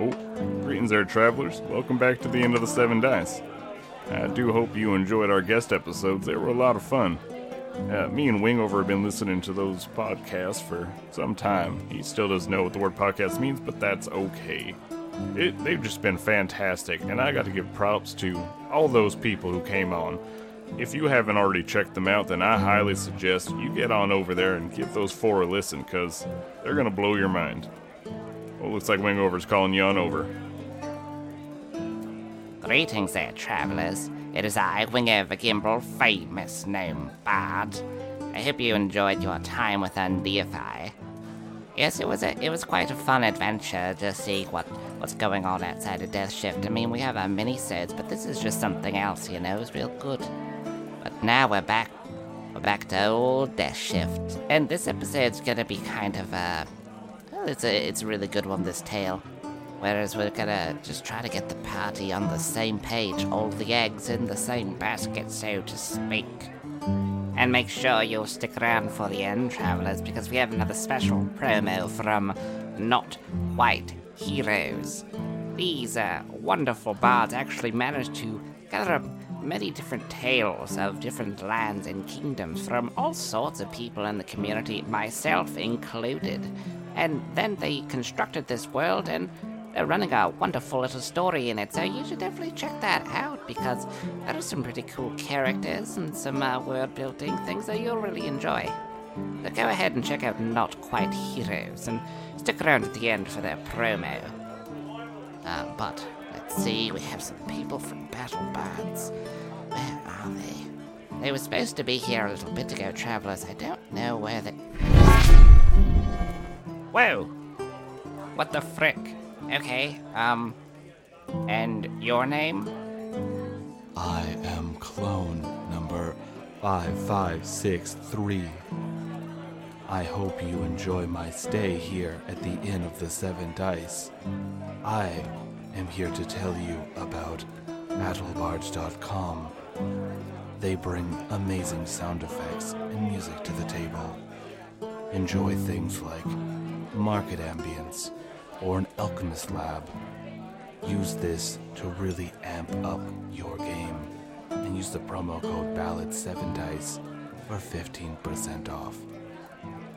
Oh, greetings there, travelers. Welcome back to the Inn of the Seven Dice. I do hope you enjoyed our guest episodes. They were a lot of fun. Uh, me and Wingover have been listening to those podcasts for some time. He still doesn't know what the word podcast means, but that's okay. It, they've just been fantastic, and I got to give props to all those people who came on. If you haven't already checked them out, then I highly suggest you get on over there and give those four a listen, because they're going to blow your mind. Well, looks like Wingover's calling you on over. Greetings there, travelers. It is I, Wingover Gimble, famous gnome bard. I hope you enjoyed your time with Undeifi. Yes, it was a it was quite a fun adventure to see what what's going on outside of Death Shift. I mean, we have our mini sets, but this is just something else, you know. It's real good. But now we're back. We're back to old Death Shift, and this episode's gonna be kind of a. It's a it's a really good one. This tale. Whereas we're gonna just try to get the party on the same page, all the eggs in the same basket, so to speak. And make sure you'll stick around for the end, travelers, because we have another special promo from Not Quite Heroes. These uh, wonderful bards actually managed to gather up many different tales of different lands and kingdoms from all sorts of people in the community, myself included. And then they constructed this world and they're running a wonderful little story in it, so you should definitely check that out because there are some pretty cool characters and some uh, world building things that you'll really enjoy. So go ahead and check out Not Quite Heroes and stick around at the end for their promo. Uh, but let's see, we have some people from Battle Bards. Where are they? They were supposed to be here a little bit ago, travelers. I don't know where they. Whoa! What the frick? Okay, um. And your name? I am clone number 5563. I hope you enjoy my stay here at the Inn of the Seven Dice. I am here to tell you about battlebards.com. They bring amazing sound effects and music to the table. Enjoy things like market ambience or an alchemist lab. Use this to really amp up your game and use the promo code BALLAD7DICE for 15% off.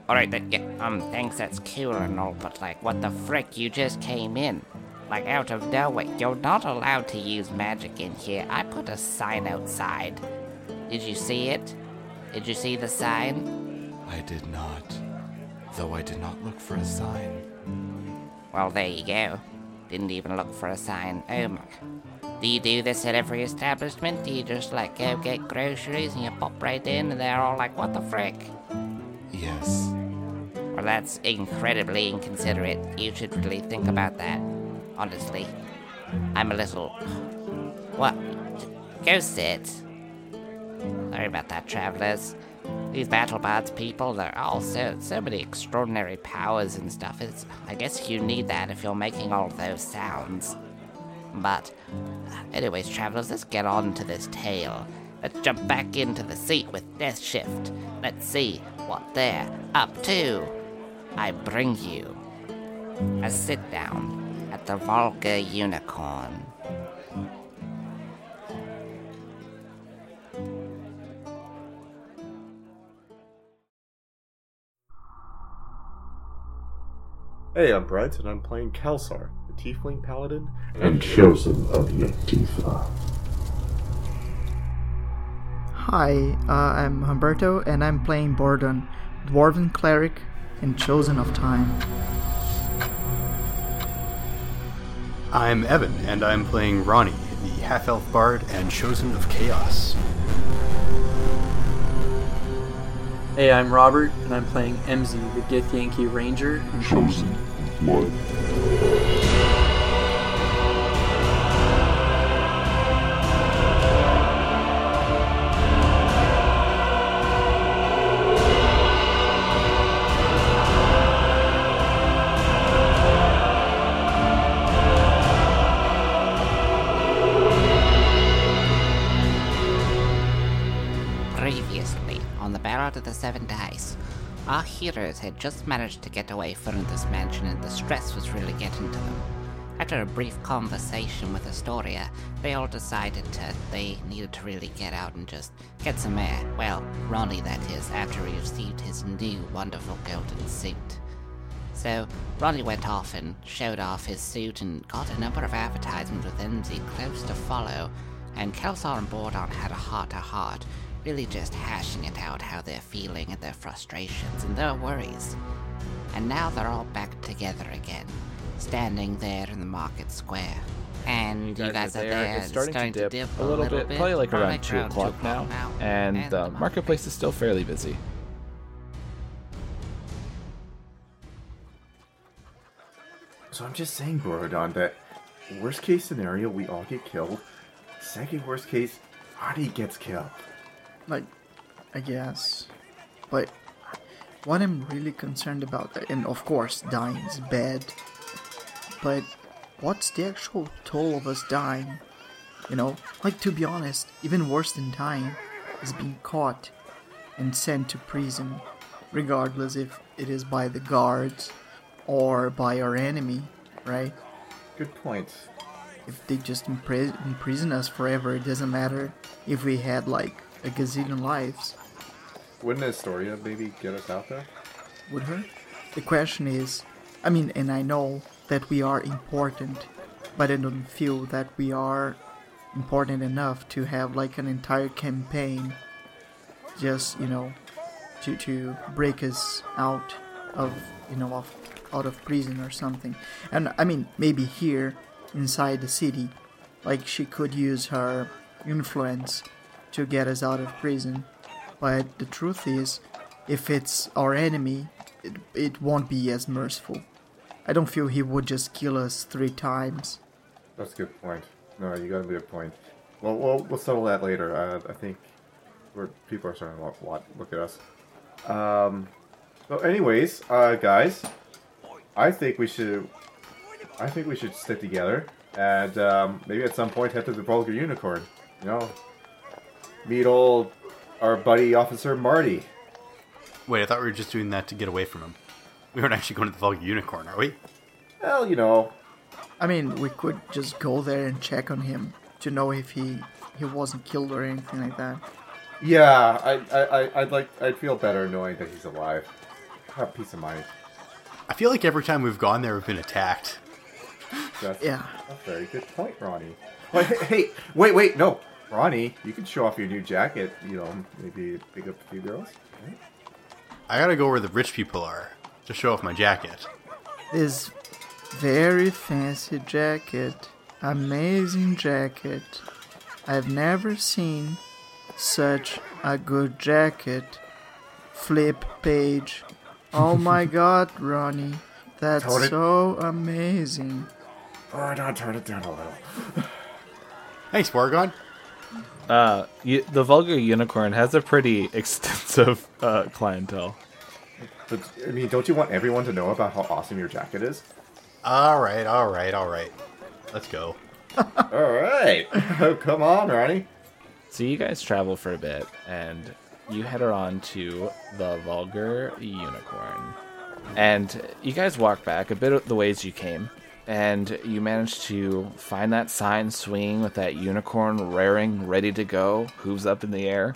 Alright, yeah, um, thanks, that's cool and all, but like, what the frick? You just came in. Like, out of nowhere. You're not allowed to use magic in here. I put a sign outside. Did you see it? Did you see the sign? I did not, though I did not look for a sign. Well, there you go. Didn't even look for a sign. Oh my. Do you do this at every establishment? Do you just like go get groceries and you pop right in and they're all like, what the frick? Yes, Well, that's incredibly inconsiderate. You should really think about that. Honestly. I'm a little. What? Go sit. Sorry about that, travelers. These battle bards people, they're all so, so many extraordinary powers and stuff. It's, I guess you need that if you're making all those sounds. But, anyways, travelers, let's get on to this tale. Let's jump back into the seat with Death Shift. Let's see what they're up to. I bring you a sit down at the Vulgar Unicorn. Hey, I'm Brent, and I'm playing Kelsar, the Tiefling Paladin. and chosen of Yetifa. Hi, uh, I'm Humberto, and I'm playing Bordon, Dwarven Cleric and Chosen of Time. I'm Evan, and I'm playing Ronnie, the half elf bard and chosen of chaos. Hey, I'm Robert, and I'm playing MZ, the Githyanki Ranger. Chosen blood. Heroes had just managed to get away from this mansion and the stress was really getting to them. After a brief conversation with Astoria, they all decided that they needed to really get out and just get some air. Well, Ronnie that is, after he received his new wonderful golden suit. So Ronnie went off and showed off his suit and got a number of advertisements with MZ close to follow, and Kelsar and Bordon had a heart to heart, really just hashing it out how they're feeling and their frustrations and their worries. And now they're all back together again, standing there in the market square. And you guys, are there. It's starting, to, dip a little, bit, bit, probably like probably around two around o'clock now, now, and and uh, the the marketplace is still fairly busy. So I'm just saying, Borodon, that worst case scenario, we all get killed. Second worst case, Ronnie gets killed. Like, I guess. But what I'm really concerned about, and of course, dying is bad, but what's the actual toll of us dying? You know, like to be honest, even worse than dying is being caught and sent to prison, regardless if it is by the guards or by our enemy, right? Good point. If they just impris- imprison us forever, it doesn't matter if we had like a gazillion lives. Wouldn't Astoria maybe get us out there? would her? The question is, I mean, and I know that we are important, but I don't feel that we are important enough to have like an entire campaign just, you know, to, to break us out of, you know, of, out of prison or something. And I mean, maybe here inside the city, like she could use her influence to get us out of prison. But the truth is, if it's our enemy, it, it won't be as merciful. I don't feel he would just kill us three times. That's a good point. No, you got a good point. Well, we'll, we'll settle that later. Uh, I think we're, people are starting to look, look, at us. Um, so, anyways, uh, guys, I think we should. I think we should stick together and um, maybe at some point head to the Vulgar Unicorn. You know, meet old our buddy Officer Marty. Wait, I thought we were just doing that to get away from him. We weren't actually going to the Vulgar Unicorn, are we? Well, you know, I mean, we could just go there and check on him to know if he he wasn't killed or anything like that. yeah, I, I, I- I'd like, I'd feel better knowing that he's alive. Have peace of mind. I feel like every time we've gone there, we've been attacked. That's Yeah. a very good point, Ronnie. Wait, hey, hey, wait, wait, no, Ronnie, you can show off your new jacket. You know, maybe pick up a few girls. right? I gotta go where the rich people are to show off my jacket. This very fancy jacket, amazing jacket. I've never seen such a good jacket. Flip page. Oh my god, Ronnie. That's Tone it- so amazing. Oh, no, turn it down a little. Thanks, Borgon. Uh, you, the vulgar unicorn has a pretty extensive uh, clientele. But I mean, don't you want everyone to know about how awesome your jacket is? All right, all right, all right. Let's go. All right, oh, come on, Ronnie. So you guys travel for a bit, and you head on to the vulgar unicorn. And you guys walk back a bit of the ways you came, and you manage to find that sign swinging with that unicorn rearing, ready to go, hooves up in the air.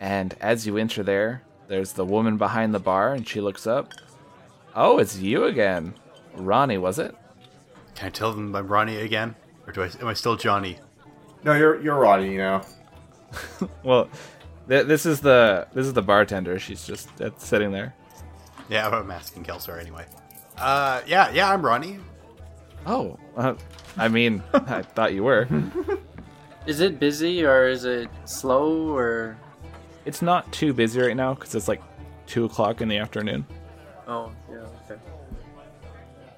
And as you enter there, there's the woman behind the bar, and she looks up. Oh, it's you again. Ronnie, was it? Can I tell them I'm Ronnie again, or do I? Am I still Johnny? No, you're you're Ronnie now. Well, th- this is the this is the bartender. She's just uh, sitting there. Yeah, I'm asking Kelsar anyway. Uh, yeah, yeah, I'm Ronnie. Oh, uh, I mean, I thought you were. Is it busy or is it slow or? It's not too busy right now because it's like two o'clock in the afternoon. Oh, yeah, okay.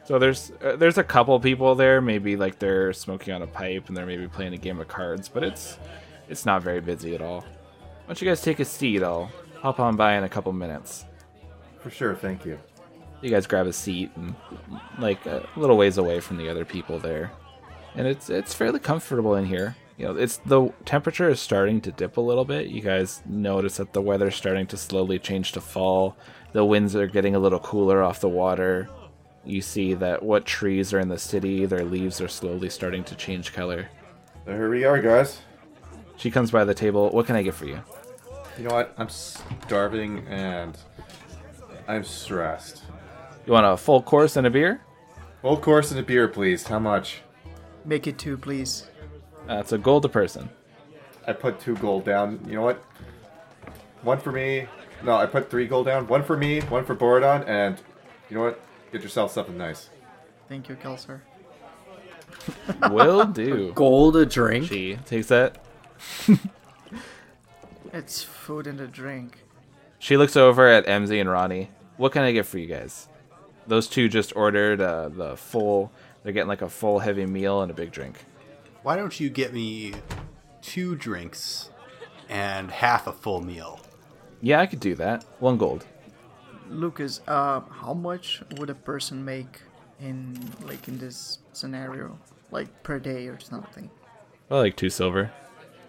So there's uh, there's a couple people there. Maybe like they're smoking on a pipe and they're maybe playing a game of cards, but it's it's not very busy at all. Why don't you guys take a seat? I'll hop on by in a couple minutes. For sure, thank you. You guys grab a seat and like a little ways away from the other people there, and it's it's fairly comfortable in here. You know, it's the temperature is starting to dip a little bit. You guys notice that the weather's starting to slowly change to fall. The winds are getting a little cooler off the water. you see that what trees are in the city, their leaves are slowly starting to change color. So here we are, guys. She comes by the table. What can I get for you? You know what? I'm starving and I'm stressed. You want a full course and a beer? Full course and a beer, please. How much? Make it two, please. That's a gold a person. I put two gold down. You know what? One for me. No, I put three gold down. One for me, one for Borodon, and you know what? Get yourself something nice. Thank you, Kelsar. Will do. Gold a drink. She takes that. It's food and a drink. She looks over at MZ and Ronnie. What can I get for you guys? Those two just ordered uh, the full. They're getting like a full heavy meal and a big drink. Why don't you get me two drinks and half a full meal? Yeah, I could do that. One gold. Lucas, uh, how much would a person make in like in this scenario, like per day or something? Well, like two silver.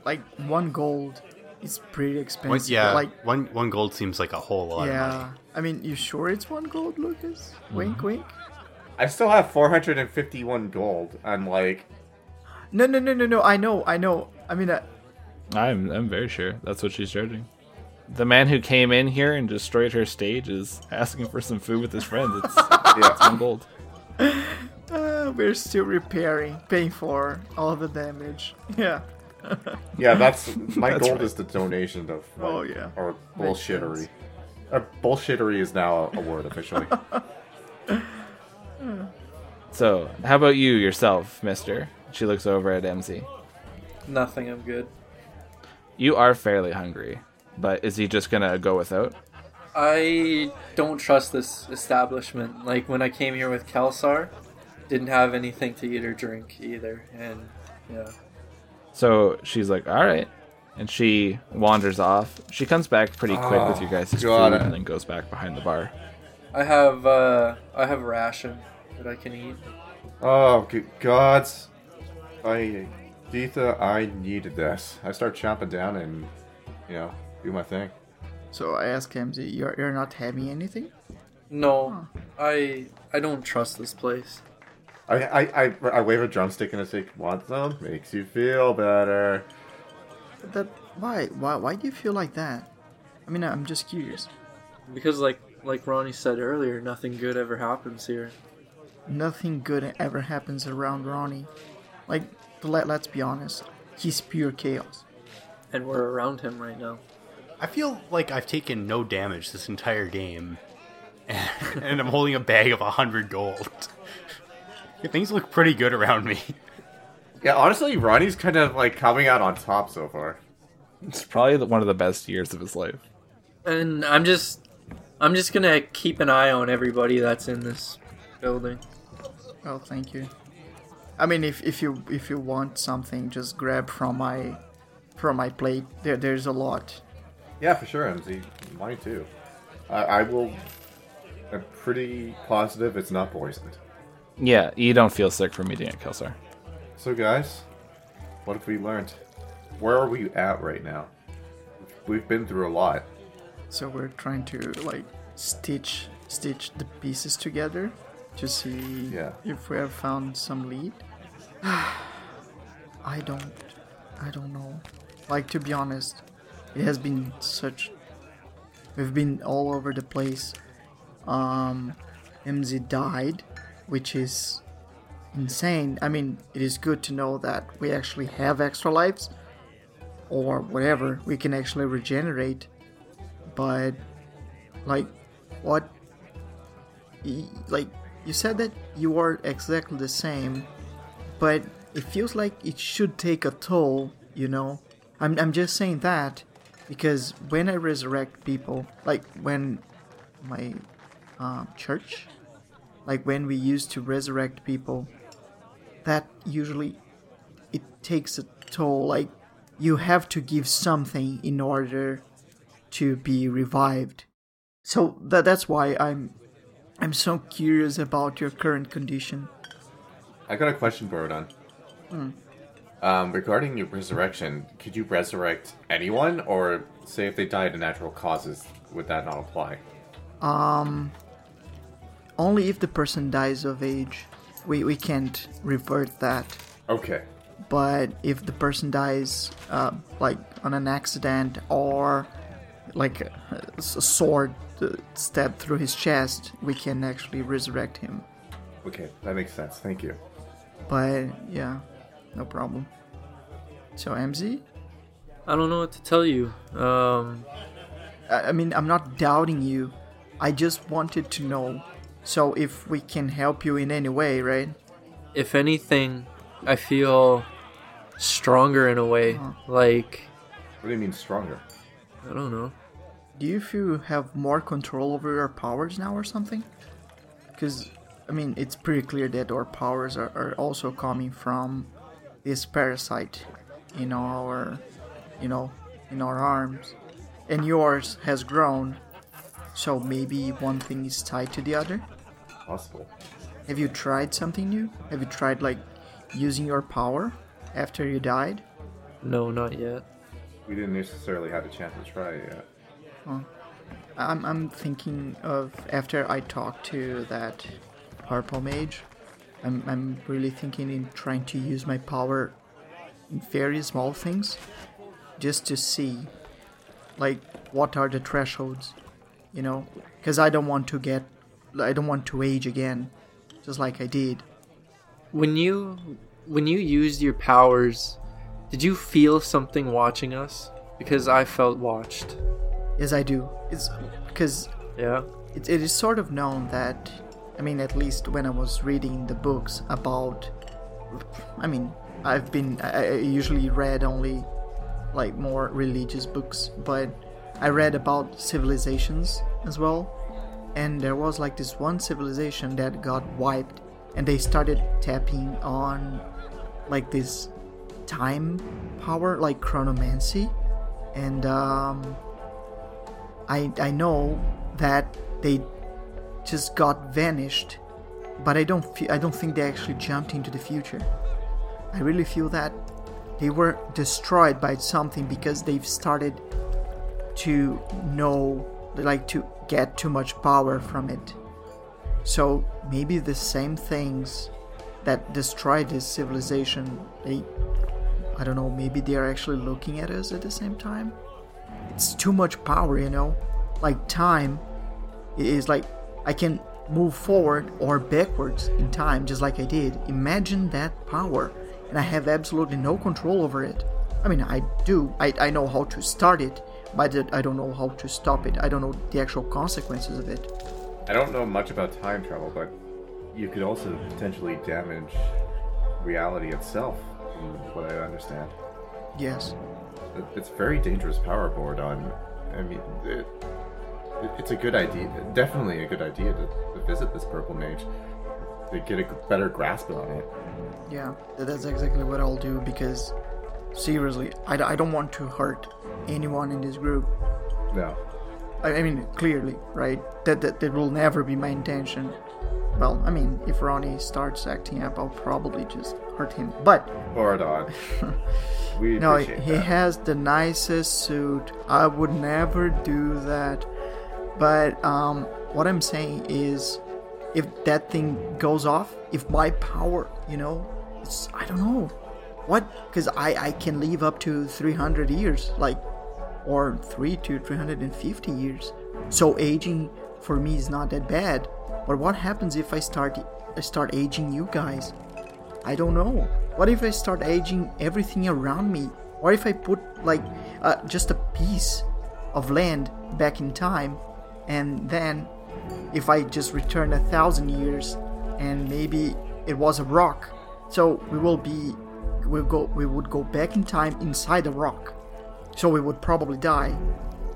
Like one gold is pretty One, expensive. yeah, like one one gold seems like a whole lot of money. yeah. I mean, you sure it's one gold, Lucas? Wink, wink. I still have 451 gold. I'm like, No, no, no, no, no. I know, I know. I mean, uh, I'm I'm very sure that's what she's charging. The man who came in here and destroyed her stage is asking for some food with his friends. It's, yeah. it's one gold. uh, we're still repairing, paying for all the damage. Yeah. Yeah, that's my That's gold right. is the donation of my, Oh, yeah. or bullshittery. sense. Uh, bullshittery is now a, a word officially. So, how about you yourself, Mister? She looks over at MZ. Nothing. I'm good. You are fairly hungry, but is he just gonna go without? I don't trust this establishment. Like when I came here with Kelsar, didn't have anything to eat or drink either, and yeah. So she's like, "All right," and she wanders off. She comes back pretty quick with Oh, you guys' food, it. and then goes back behind the bar. I have uh I have a ration that I can eat. oh, good gods. I, Deetha, I needed this. I start chomping down and, you know, do my thing. So I ask him, "You're you're not having anything?" No, I I don't trust this place. I, I, I, I wave a drumstick and I say, want some? Makes you feel better. That why why why do you feel like that? I mean, I'm just curious. Because like like Ronnie said earlier, nothing good ever happens here. Nothing good ever happens around Ronnie. Like, let let's be honest, he's pure chaos. And we're around him right now. I feel like I've taken no damage this entire game, and, and I'm holding a bag of a hundred gold. Things look pretty good around me. Yeah, honestly, Ronnie's kind of like coming out on top so far. It's probably the, one of the best years of his life. And I'm just I'm just gonna keep an eye on everybody that's in this building. Oh, thank you. I mean, if, if you if you want something, just grab from my from my plate. There there's a lot. Yeah, for sure, MZ. Mine too. I, I will. I'm pretty positive it's not poisoned. Yeah, you don't feel sick from eating at Kelsar. So, guys, what have we learned? Where are we at right now? We've been through a lot. So we're trying to like stitch stitch the pieces together to see Yeah. if we have found some lead. I don't I don't know. Like to be honest, it has been such we've been all over the place. Um MZ died, which is insane. I mean, it is good to know that we actually have extra lives or whatever. We can actually regenerate but like what like you said that you are exactly the same but it feels like it should take a toll you know i'm, I'm just saying that because when i resurrect people like when my um, church like when we used to resurrect people that usually it takes a toll like you have to give something in order to be revived. So that that's why I'm I'm so curious about your current condition. I got a question, Borodon. Um, regarding your resurrection, could you resurrect anyone, or say if they died of natural causes, would that not apply? Only if the person dies of age. We we can't revert that. Okay. But if the person dies, uh, like on an accident or like a, a sword uh, stabbed through his chest, we can actually resurrect him. Okay, that makes sense. Thank you. But yeah, no problem. So MZ, I don't know what to tell you. Um, I I mean, I'm not doubting you. I just wanted to know. So if we can help you in any way, right? if anything, I feel stronger in a way. Uh-huh. Like, What do you mean stronger? I don't know. Do you feel you have more control over your powers now or something? Because, I mean, it's pretty clear that our powers are, are also coming from this parasite in our, you know, in our arms. And yours has grown, so maybe one thing is tied to the other? Possible. Have you tried something new? Have you tried, like, using your power after you died? No, not yet. We didn't necessarily have a chance to try it yet. I'm, I'm thinking of after I talked to that purple mage. I'm, I'm really thinking in trying to use my power in very small things just to see like what are the thresholds you know because i don't want to get i don't want to age again just like i did When you when you used your powers, did you feel something watching us? Because I felt watched. yes i do it's because Yeah. it, it is sort of known that i mean at least when i was reading the books about i mean i've been i, I usually read only like more religious books but i read about civilizations as well and there was like this one civilization that got wiped and they started tapping on like this time power like chronomancy and um I I know that they just got vanished, but I don't I don't think they actually jumped into the future. I really feel that they were destroyed by something because they've started to know like to get too much power from it. So maybe the same things that destroyed this civilization, they I don't know, maybe they are actually looking at us at the same time it's too much power, you know? Like time is like I can move forward or backwards in time just like I did. Imagine that power and I have absolutely no control over it. I mean, I do. I, I know how to start it, but I don't know how to stop it. I don't know the actual consequences of it. I don't know much about time travel, but you could also potentially damage reality itself, from what I understand. Yes. It- It's very dangerous power board on. I mean, it, it- it's a good idea. Definitely a good idea to, to visit this purple mage to get a better grasp on it. Yeah, that's exactly what I'll do because seriously, I don't want to hurt anyone in this group. No. I, I mean, clearly, right? That, that that will never be my intention. Well, I mean, if Ronnie starts acting up, I'll probably just hurt him. But Or not. We no, he that. has the nicest suit. I would never do that. But um, what I'm saying is, if that thing goes off, if my power, you know, it's I don't know, what? Because I I can live up to 300 years, like, or three to 350 years. So aging for me is not that bad. But what happens if I start I start aging you guys? I don't know. What if I start aging everything around me? What if I put like uh, just a piece of land back in time, and then if I just return a thousand years, and maybe it was a rock, so we will be, we'll go, we would go back in time inside a rock, so we would probably die.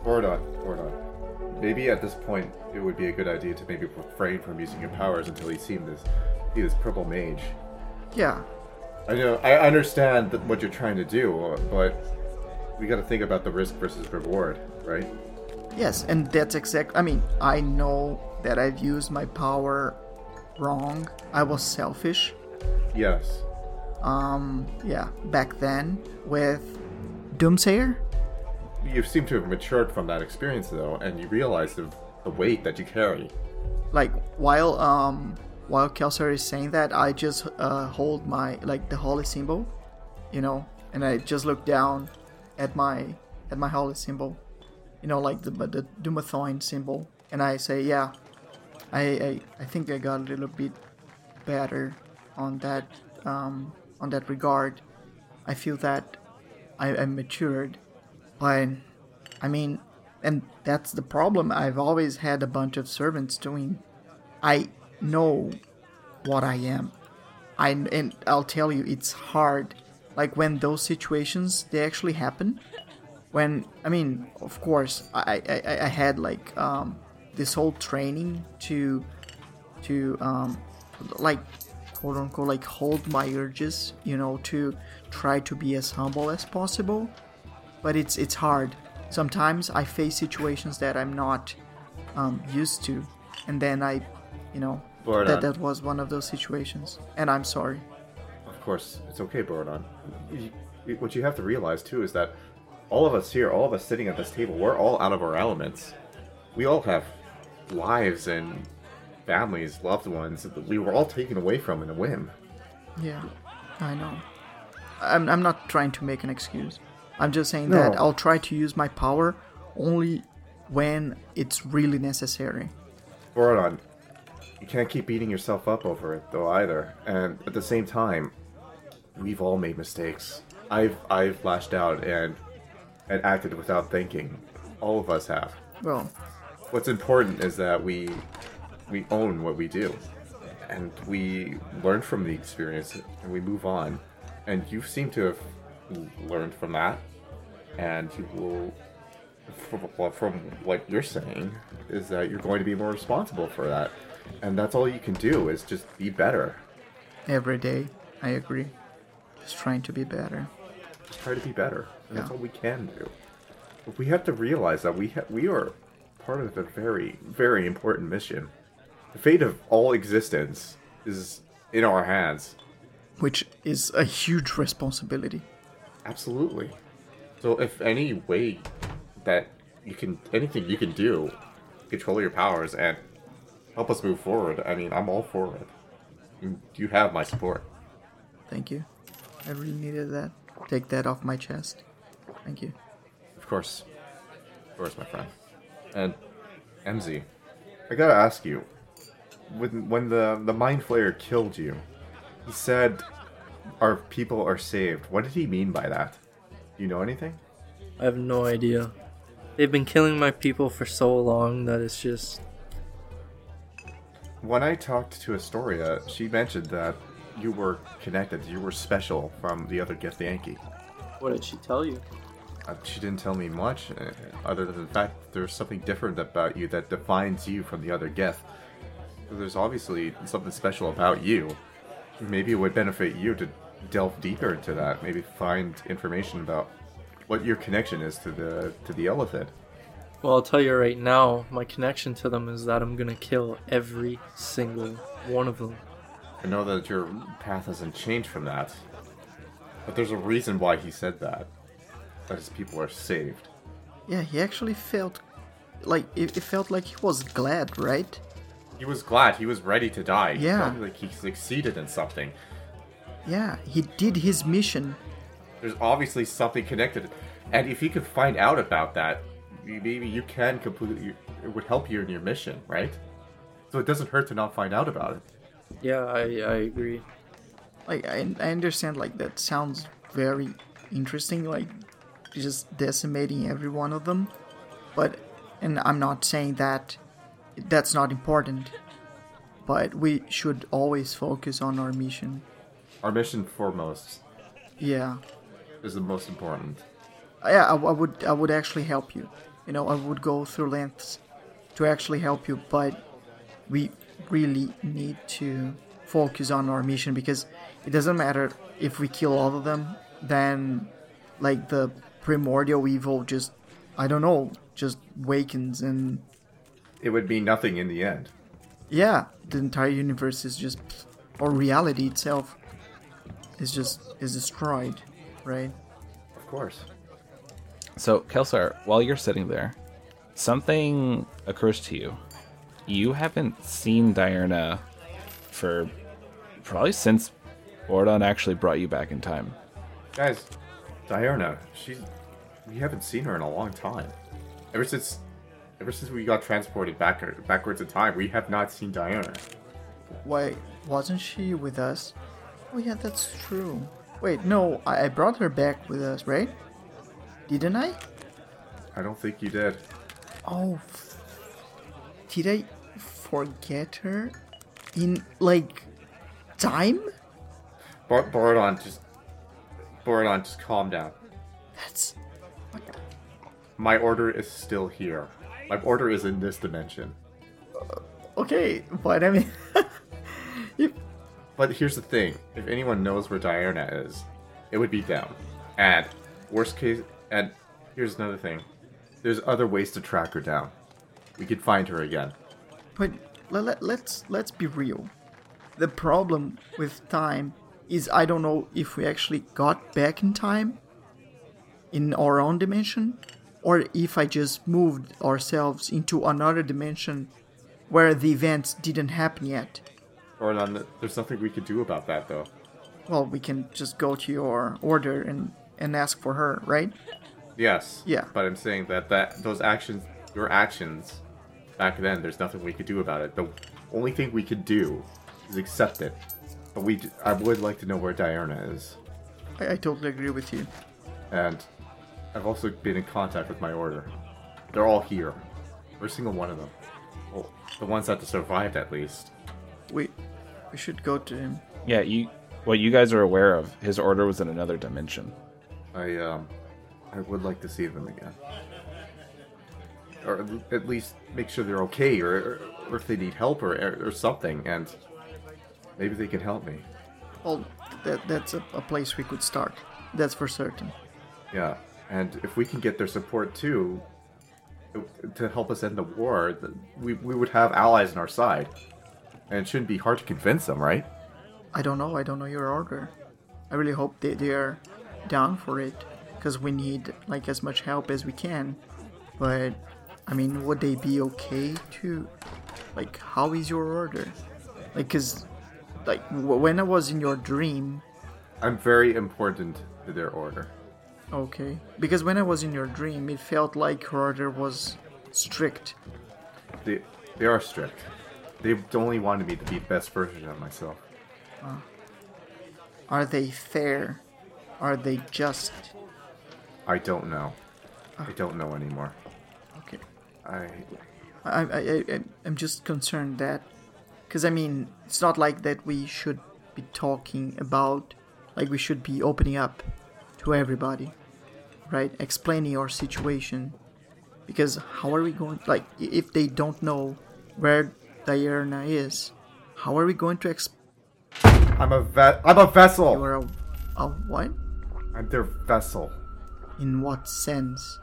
Or not. Or not. Maybe at this point it would be a good idea to maybe refrain from using your powers until you see this, see this purple mage. Yeah, I know. I understand that what you're trying to do, but we got to think about the risk versus reward, right? Yes, and that's exact. I mean, I know that I've used my power wrong. I was selfish. Yes. Um, yeah, back then with Doomsayer. You seem to have matured from that experience, though, and you realize the, the weight that you carry. like while um while Kelsar is saying that, I just uh, hold my like the holy symbol, you know, and I just look down at my at my holy symbol, you know, like the the Dumathoin symbol, and I say, yeah, I I, I think I got a little bit better on that um, on that regard. I feel that I, I matured, but I mean, and that's the problem. I've always had a bunch of servants doing. I know what I am. I and I'll tell you, it's hard. Like when those situations they actually happen. When I mean, of course, I I, I had like um, this whole training to to um, like quote unquote like hold my urges, you know, to try to be as humble as possible. But it's it's hard. Sometimes I face situations that I'm not um, used to, and then I, you know, Borodon. that that was one of those situations, and I'm sorry. Of course, it's okay, Borodon. What you have to realize too is that all of us here, all of us sitting at this table, we're all out of our elements. We all have lives and families, loved ones that we were all taken away from in a whim. Yeah, I know. I'm, I'm not trying to make an excuse. I'm just saying that I'll try to use my power only when it's really necessary. Borodon, you can't keep beating yourself up over it though either. And at the same time, we've all made mistakes. I've I've lashed out and and acted without thinking. All of us have. Well, What's important is that we we own what we do. And we learn from the experience and we move on. And you seem to have learned from that. And you will from, from what you're saying is that you're going to be more responsible for that and that's all you can do is just be better every day, I agree. Just trying to be better. just try to be better and that's all we can do but we have to realize that we ha- we are part of a very very important mission the fate of all existence is in our hands Which is a huge responsibility. Absolutely so if any way that you can anything you can do control your powers and help us move forward i mean i'm all for it you, you have my support Thank you. I really needed that. Take that off my chest. Thank you. Of course. Of course, my friend. And MZ, I gotta ask you, when when the the mind flayer killed you, he said our people are saved. What did he mean by that? Do you know anything? I have no idea. They've been killing my people for so long that it's just. When I talked to Astoria, she mentioned that you were connected, you were special from the other Githyanki. What did she tell you? Uh, she didn't tell me much, uh, other than the fact that there's something different about you that defines you from the other Gith. So there's obviously something special about you. Maybe it would benefit you to delve deeper into that. Maybe find information about what your connection is to the to the illithid. Well, I'll tell you right now, my connection to them is that I'm gonna kill every single one of them. I know that your path hasn't changed from that, but there's a reason why he said that. That his people are saved. Yeah, he actually felt like it, it felt like he was glad, right? He was glad. He was ready to die. Yeah. felt like he succeeded in something. Yeah, he did his mission. there's obviously something connected and if you could find out about that maybe you can completely it would help you in your mission right so it doesn't hurt to not find out about it Yeah, I, I agree. Like I, I understand like that sounds very interesting, like just decimating every one of them. But and I'm not saying that that's not important. But we should always focus on our mission. our mission foremost Yeah. is the most important yeah, I, I would I would actually help you. You know, I would go through lengths to actually help you, but we really need to focus on our mission because it doesn't matter if we kill all of them, then like the primordial evil just I don't know, just wakens and it would be nothing in the end yeah, the entire universe is just or reality itself is just is destroyed, right? of course So, Kelsar, while you're sitting there, something occurs to you. you haven't seen Diurna for probably since Ordon actually brought you back in time. Guys, Diurna, she we haven't seen her in a long time. Ever since ever since we got transported back backwards in time, we have not seen Diana. Why wasn't she with us? Oh yeah, that's true. Wait, no, I, I brought her back with us, right? Didn't I? I don't think you did. Oh, f- did I forget her? In like time? Bar- Borodon, just Borodon, just calm down. That's My order is still here. My order is in this dimension. Uh, okay, but I mean, you, But here's the thing: if anyone knows where Diana is, it would be them. And worst case, and here's another thing: there's other ways to track her down. We could find her again. but let, let's let's be real. The problem with time is I don't know if we actually got back in time in our own dimension or if I just moved ourselves into another dimension where the events didn't happen yet. Borodon, there's nothing we could do about that, though. Well, we can just go to your order and and ask for her, right? Yes. Yeah. But I'm saying that that those actions, your actions, back then, there's nothing we could do about it. The only thing we could do is accept it. But we, I would like to know where Diana is, I, I totally agree with you. and I've also been in contact with my order. They're all here, every single one of them. Well, the ones that survived, at least. We we should go to him. Yeah, you. What you guys are aware of, his order was in another dimension. I um, I would like to see them again, or at least make sure they're okay, or, or if they need help or or something, and maybe they can help me. Well, that that's a, a place we could start. That's for certain. Yeah, and if we can get their support too, to help us end the war, we we would have allies on our side, and it shouldn't be hard to convince them, right? I don't know. I don't know your order. I really hope they they are down for it because we need like as much help as we can. But I mean, would they be okay to like? How is your order? Like, cause like w- when I was in your dream, I'm very important to their order. Okay, because when I was in your dream, it felt like order was strict. They they are strict. They only wanted me to be the best version of myself. Ah. Are they fair? Are they just? I don't know. Ah. I don't know anymore. Okay. I I, I, I, I'm just concerned that, because I mean, it's not like that we should be talking about, like we should be opening up to everybody, right? Explaining our situation, because how are we going? Like, if they don't know where Diana is, how are we going to explain? I'm a ve- I'm a vessel. You're a, a what? I'm their vessel. In what sense?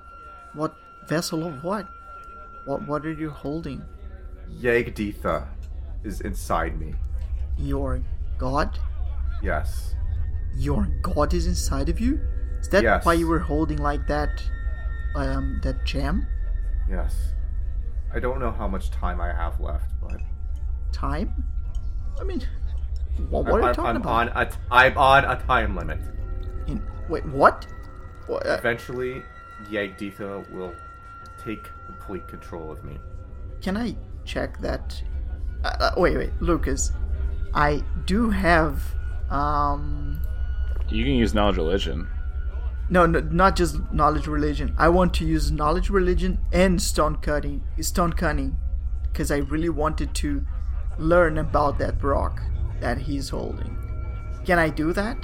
What vessel of what? What what are you holding? Yagditha is inside me. Your god? Yes. Your god is inside of you? Is that Yes. why you were holding like that um that gem? Yes. I don't know how much time I have left, but Time? I mean what, what are you talking I'm about? on a t- I'm on a time limit. In, wait, what? What, uh, Eventually, Yagditha will take complete control of me. can I check that? Uh, uh, wait, wait, Lucas. I do have um You can use knowledge religion. no, no not just knowledge religion. I want to use knowledge religion and stone cutting, stone cunning, because I really wanted to learn about that rock that he's holding. Can I do that?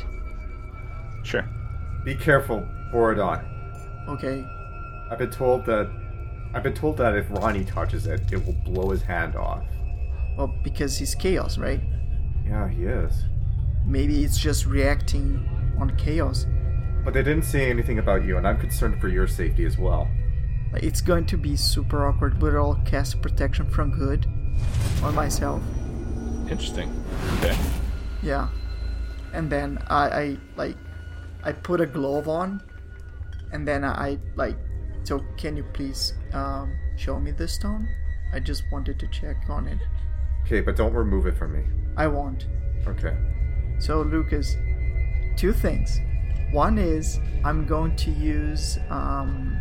Sure. Be careful, Borodon. Okay. I've been told that I've been told that if Ronnie touches it, it will blow his hand off. Well, because he's chaos, right? Yeah, he is. Maybe it's just reacting on chaos. But they didn't say anything about you, and I'm concerned for your safety as well. It's going to be super awkward, but I'll cast protection from good on myself. Interesting. Okay. Yeah. And then I, I like I put a glove on and then I like so can you please um show me the stone? I just wanted to check on it. Okay, but don't remove it from me. I won't. Okay. So, Lucas, two things. One is I'm going to use, um,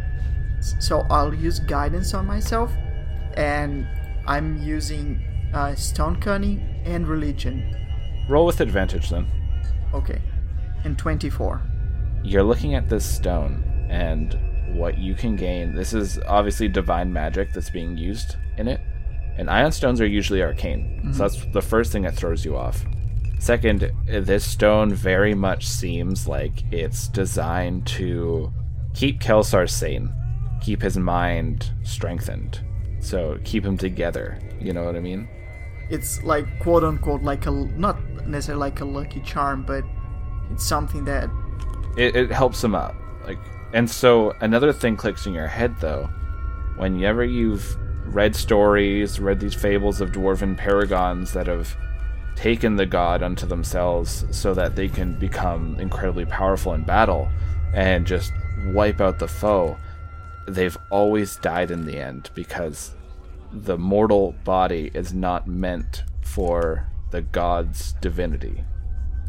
so I'll use guidance on myself, and I'm using uh, stone cunning and religion. Roll with advantage then. Okay, and 24. You're looking at this stone and what you can gain. This is obviously divine magic that's being used in it. And ioun stones are usually arcane. So that's the first thing that throws you off. Second, this stone very much seems like it's designed to keep Kelsar sane, keep his mind strengthened. So keep him together. You know what I mean? It's like quote unquote like a not necessarily like a lucky charm, but it's something that it, it helps him out like and so another thing clicks in your head though whenever you've read stories read these fables of dwarven paragons that have taken the god unto themselves so that they can become incredibly powerful in battle and just wipe out the foe they've always died in the end because the mortal body is not meant for the god's divinity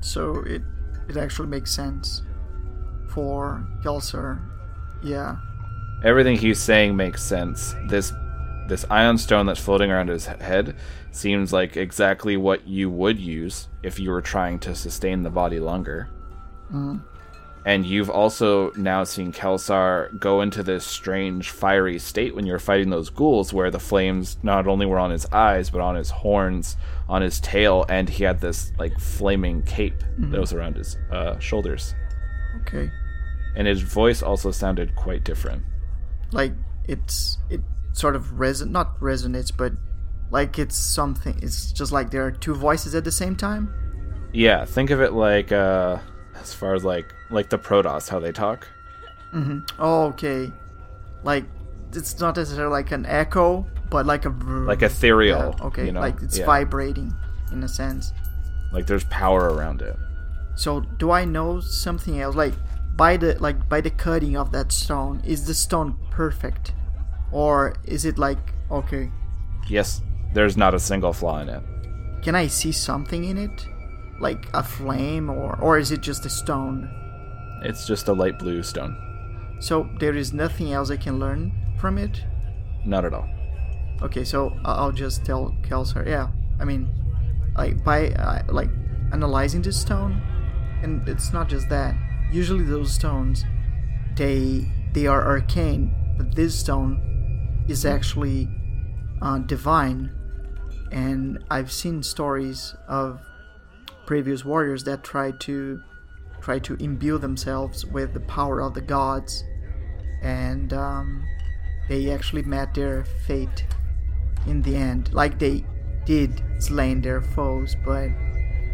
so it it actually makes sense for Kelsar. Yeah. everything he's saying makes sense. This this ioun stone that's floating around his head seems like exactly what you would use if you were trying to sustain the body longer. And you've also now seen Kelsar go into this strange fiery state when you're fighting those ghouls, where the flames not only were on his eyes, but on his horns, on his tail, and he had this like flaming cape that was around his uh, shoulders. Okay. And his voice also sounded quite different. Like it's it sort of reson not resonates, but like it's something. It's just like there are two voices at the same time. Yeah, think of it like uh as far as like like the Protoss how they talk. Oh, okay. Like it's not necessarily like an echo, but like a Like ethereal. Yeah, okay, you know? like it's Yeah. vibrating in a sense. Like there's power around it. So do I know something else? Like by the like by the cutting of that stone, is the stone perfect, or is it like okay? Yes, there's not a single flaw in it. Can I see something in it, like a flame, or or is it just a stone? It's just a light blue stone. So there is nothing else I can learn from it. Not at all. Okay, so I'll just tell Kelsar. Yeah, I mean, like by uh, like analyzing this stone, and it's not just that. Usually those stones, they they are arcane, but this stone is actually uh, divine. And I've seen stories of previous warriors that try to try to imbue themselves with the power of the gods, and um, they actually met their fate in the end. Like they did slain their foes, but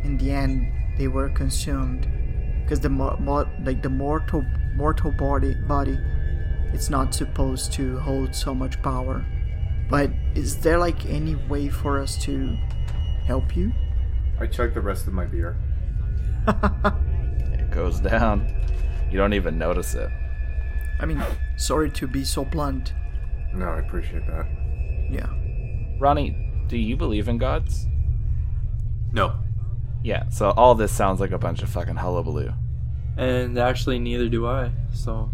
in the end they were consumed because the mo- mo- like the mortal mortal body body it's not supposed to hold so much power. But is there like any way for us to help you? I chugged the rest of my beer. It goes down. You don't even notice it. I mean, sorry to be so blunt. No, I appreciate that. Yeah. Ronnie, do you believe in gods? No. Yeah, so all this sounds like a bunch of fucking hullabaloo. And actually, neither do I. So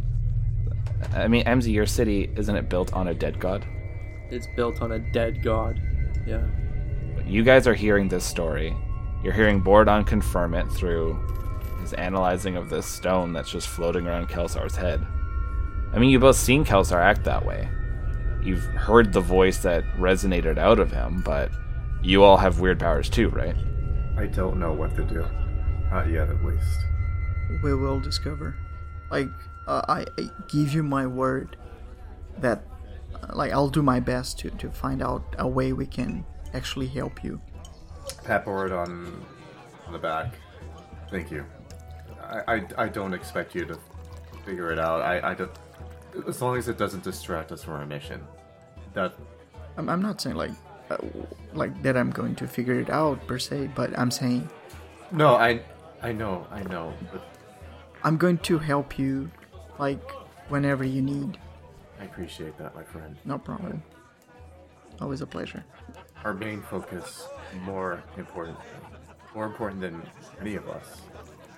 I mean, MZ, your city, isn't it built on a dead god? it's built on a dead god. Yeah. You guys are hearing this story. You're hearing Bordon confirm it through his analyzing of this stone that's just floating around Kelsar's head. I mean, you've both seen Kelsar act that way. You've heard the voice that resonated out of him, but you all have weird powers too, right? I don't know what to do. Not yet, at least. we will discover. Like uh, I, I give you my word that, uh, like I'll do my best to to find out a way we can actually help you. Pat Bordon on the back. Thank you. I, I, I don't expect you to figure it out. I, I don't, as long as it doesn't distract us from our mission. That I'm, I'm not saying like uh, like that I'm going to figure it out per se, but I'm saying no, I I know, I know, but I'm going to help you, like whenever you need. I appreciate that, my friend. No problem. Always a pleasure. Our main focus, more important, more important than any of us,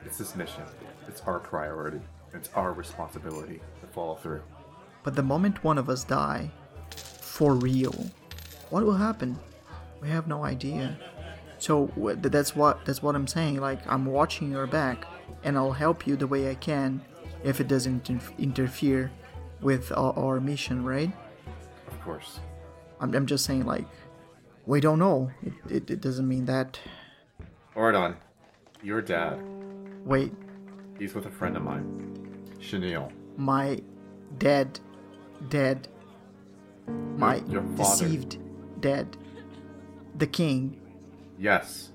it's this mission. It's our priority. It's our responsibility to follow through. But the moment one of us die, for real, what will happen? We have no idea. So that's what that's what I'm saying. Like I'm watching your back, and I'll help you the way I can, if it doesn't interfere with our, our mission, right? Of course. I'm, I'm just saying like we don't know. It, it, it doesn't mean that. Ordon, your dad, Wait, he's with a friend of mine, Chenille. my dad, dead. My Your deceived dad, the king. Yes,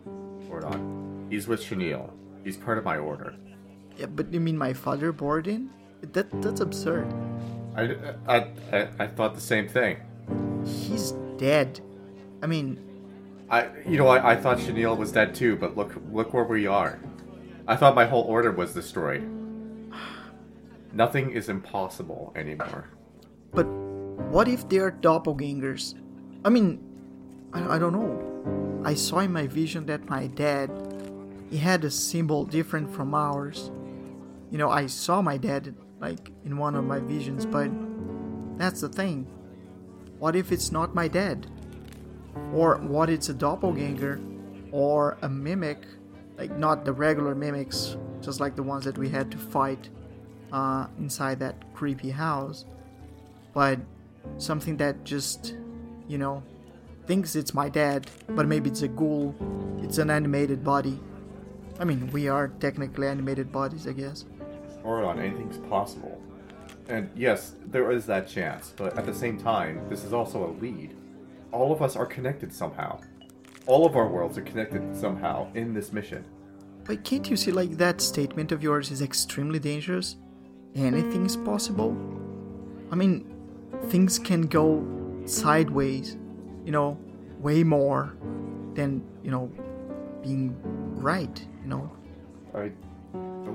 Ordon. He's with Chenille. He's part of my order. Yeah, but you mean my father bored in? That that's absurd. I, I, I, I thought the same thing. He's dead. I mean, I, you know, I, I thought Chenille was dead too, but look, look where we are. I thought my whole order was destroyed. Nothing is impossible anymore. but what if they are doppelgangers? I mean, I, I don't know. I saw in my vision that my dad, he had a symbol different from ours. You know, I saw my dad like in one of my visions, but that's the thing. What if it's not my dad? Or what it's a doppelganger or a mimic, like not the regular mimics, just like the ones that we had to fight uh, inside that creepy house, but something that just, you know, thinks it's my dad, but maybe it's a ghoul, it's an animated body. I mean, we are technically animated bodies, I guess. Ordon, anything's possible. And yes, there is that chance, but at the same time, this is also a lead. All of us are connected somehow. All of our worlds are connected somehow in this mission. But can't you see, like, that statement of yours is extremely dangerous? Anything is possible? I mean, things can go sideways, you know, way more than, you know, being right, you know? I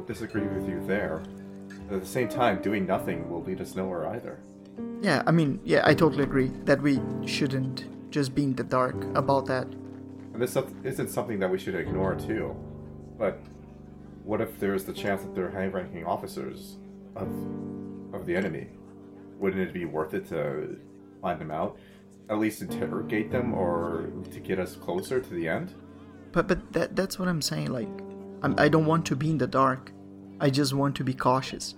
don't disagree with you there. But at the same time, doing nothing will lead us nowhere either. Yeah, I mean, yeah, I totally agree that we shouldn't just be in the dark about that. And this isn't something that we should ignore too. But what if there's the chance that they're high-ranking officers of of the enemy? Wouldn't it be worth it to find them out? At least interrogate them or to get us closer to the end? But but that that's what I'm saying. Like, I'm, I don't want to be in the dark. I just want to be cautious.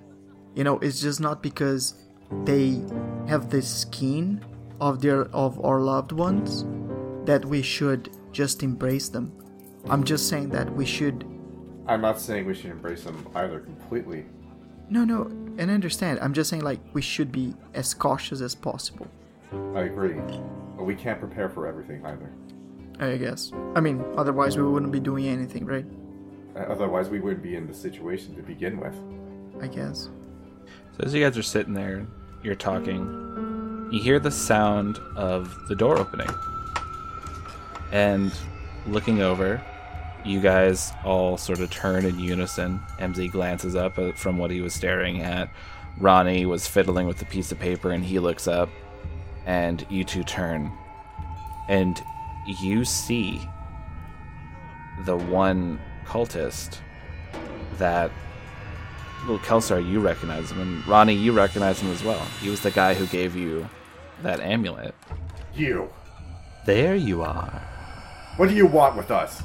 You know, it's just not because they have the skin of their of our loved ones that we should just embrace them. I'm just saying that we should. I'm not saying we should embrace them either completely. No, no, and I understand. I'm just saying like we should be as cautious as possible. I agree. But we can't prepare for everything either. I guess. I mean, otherwise we wouldn't be doing anything, right? Uh, Otherwise, we wouldn't be in the situation to begin with. I guess. So as you guys are sitting there, you're talking, you hear the sound of the door opening. And looking over, you guys all sort of turn in unison. MZ glances up uh, from what he was staring at. Ronnie was fiddling with a piece of paper and he looks up. And you two turn. And you see the one cultist that well, Kelsar, you recognize him, and Ronnie, you recognize him as well. He was the guy who gave you that amulet. You! There you are. What do you want with us?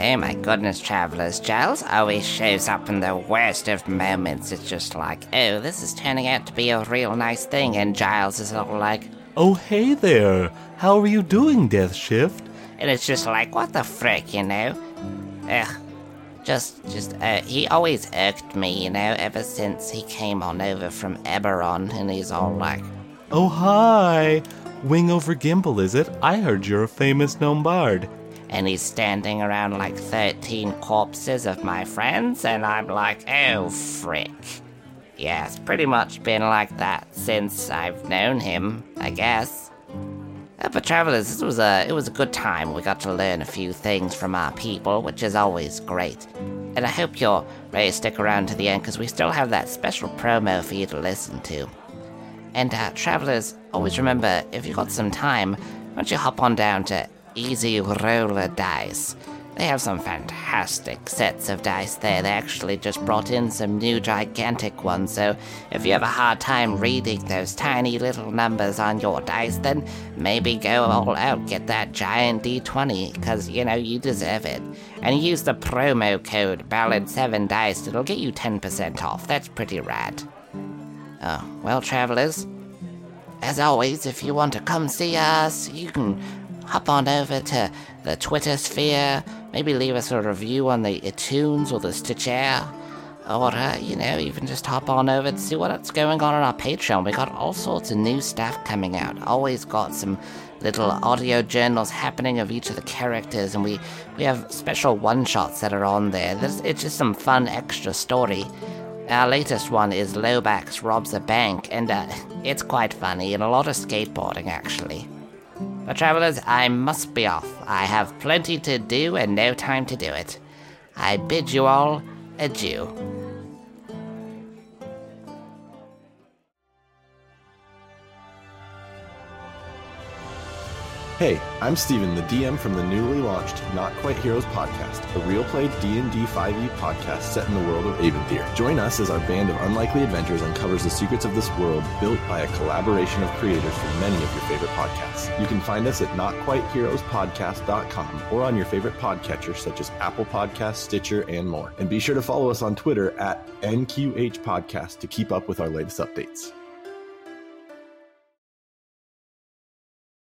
Oh my goodness, travelers. Giles always shows up in the worst of moments. It's just like, oh, this is turning out to be a real nice thing. And Giles is all like, Oh, hey there. How are you doing, Death Shift? and it's just like, what the frick, you know? Ugh. Just, just, uh, he always irked me, you know, ever since he came on over from Eberron, and he's all like, Oh, hi. Wing over Gimbal, is it? I heard you're a famous gnome bard. And he's standing around like 13 corpses of my friends, and I'm like, oh, frick. Yeah, it's pretty much been like that since I've known him, I guess. Uh, but travelers, this was a it was a good time. We got to learn a few things from our people, which is always great. And I hope you're ready to stick around to the end because we still have that special promo for you to listen to. And uh, travelers, always remember if you've got some time, why don't you hop on down to Easy Roller Dice? They have some fantastic sets of dice there. They actually just brought in some new gigantic ones, so if you have a hard time reading those tiny little numbers on your dice, then maybe go all out, get that giant D20, because, you know, you deserve it. And use the promo code BALLAD7DICE, it'll get you 10% off. That's pretty rad. Oh, well, travelers, as always, if you want to come see us, you can hop on over to the Twitter sphere, maybe leave us a review on the iTunes or the Stitcher, or, uh, you know, even just hop on over to see what's going on on our Patreon. We got all sorts of new stuff coming out. Always got some little audio journals happening of each of the characters, and we, we have special one shots that are on there. There's, it's just some fun extra story. Our latest one is Lobax robs a bank, and uh, it's quite funny and a lot of skateboarding actually. But travelers, I must be off. I have plenty to do and no time to do it. I bid you all adieu. Hey, I'm Steven, the DM from the newly launched Not Quite Heroes podcast, a real play D&D 5e podcast set in the world of Aventhyr. Join us as our band of unlikely adventures uncovers the secrets of this world built by a collaboration of creators from many of your favorite podcasts. You can find us at notquiteheroespodcast.com or on your favorite podcatcher such as Apple Podcasts, Stitcher, and more. And be sure to follow us on Twitter at NQH Podcast to keep up with our latest updates.